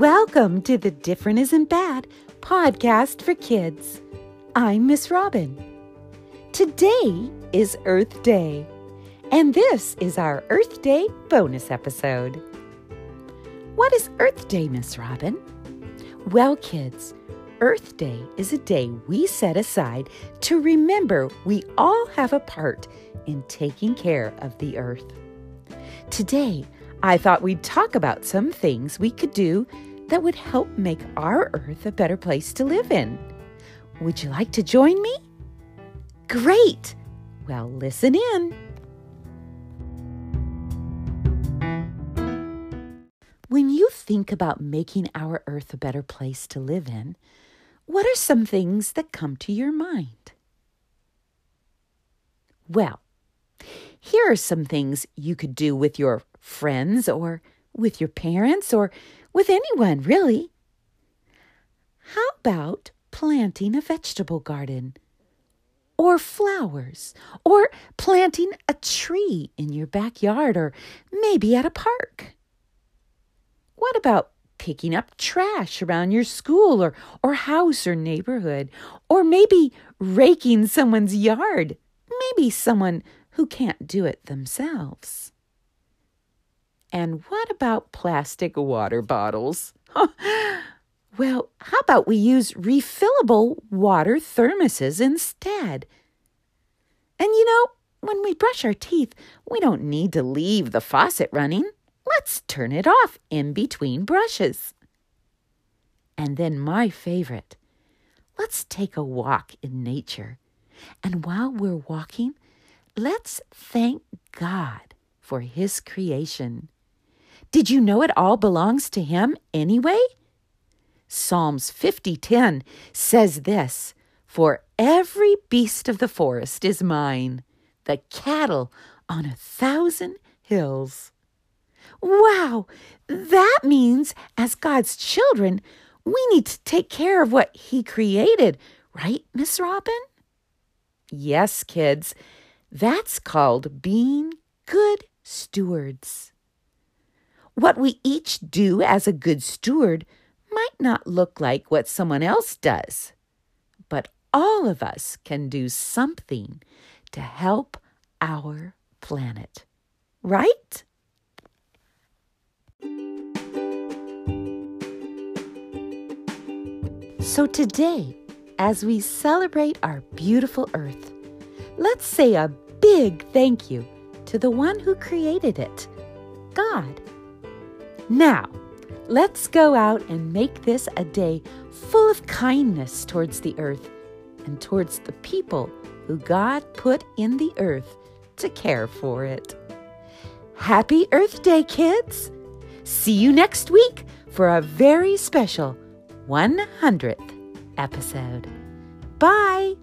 Welcome to the Different Isn't Bad podcast for kids. I'm Miss Robin. Today is Earth Day, and this is our Earth Day bonus episode. What is Earth Day, Miss Robin? Well, kids, Earth Day is a day we set aside to remember we all have a part in taking care of the earth. Today, I thought we'd talk about some things we could do that would help make our earth a better place to live in. Would you like to join me? Great! Well, listen in. When you think about making our earth a better place to live in, what are some things that come to your mind? Well, here are some things you could do with your friends or with your parents or with anyone, really. How about planting a vegetable garden? Or flowers? Or planting a tree in your backyard or maybe at a park? What about picking up trash around your school or, or house or neighborhood? Or maybe raking someone's yard? Maybe someone who can't do it themselves. And what about plastic water bottles? well, how about we use refillable water thermoses instead? And you know, when we brush our teeth, we don't need to leave the faucet running. Let's turn it off in between brushes. And then, my favorite, let's take a walk in nature. And while we're walking, let's thank God for His creation. Did you know it all belongs to Him anyway? Psalms 50:10 says this, "For every beast of the forest is mine, the cattle on a thousand hills." Wow, that means as God's children, we need to take care of what He created, right, Miss Robin? Yes, kids, that's called being good stewards. What we each do as a good steward might not look like what someone else does, but all of us can do something to help our planet, right? So today, as we celebrate our beautiful earth, let's say a big thank you to the one who created it, God. Now, let's go out and make this a day full of kindness towards the earth and towards the people who God put in the earth to care for it. Happy Earth Day, kids! See you next week for a very special 100th episode. Bye!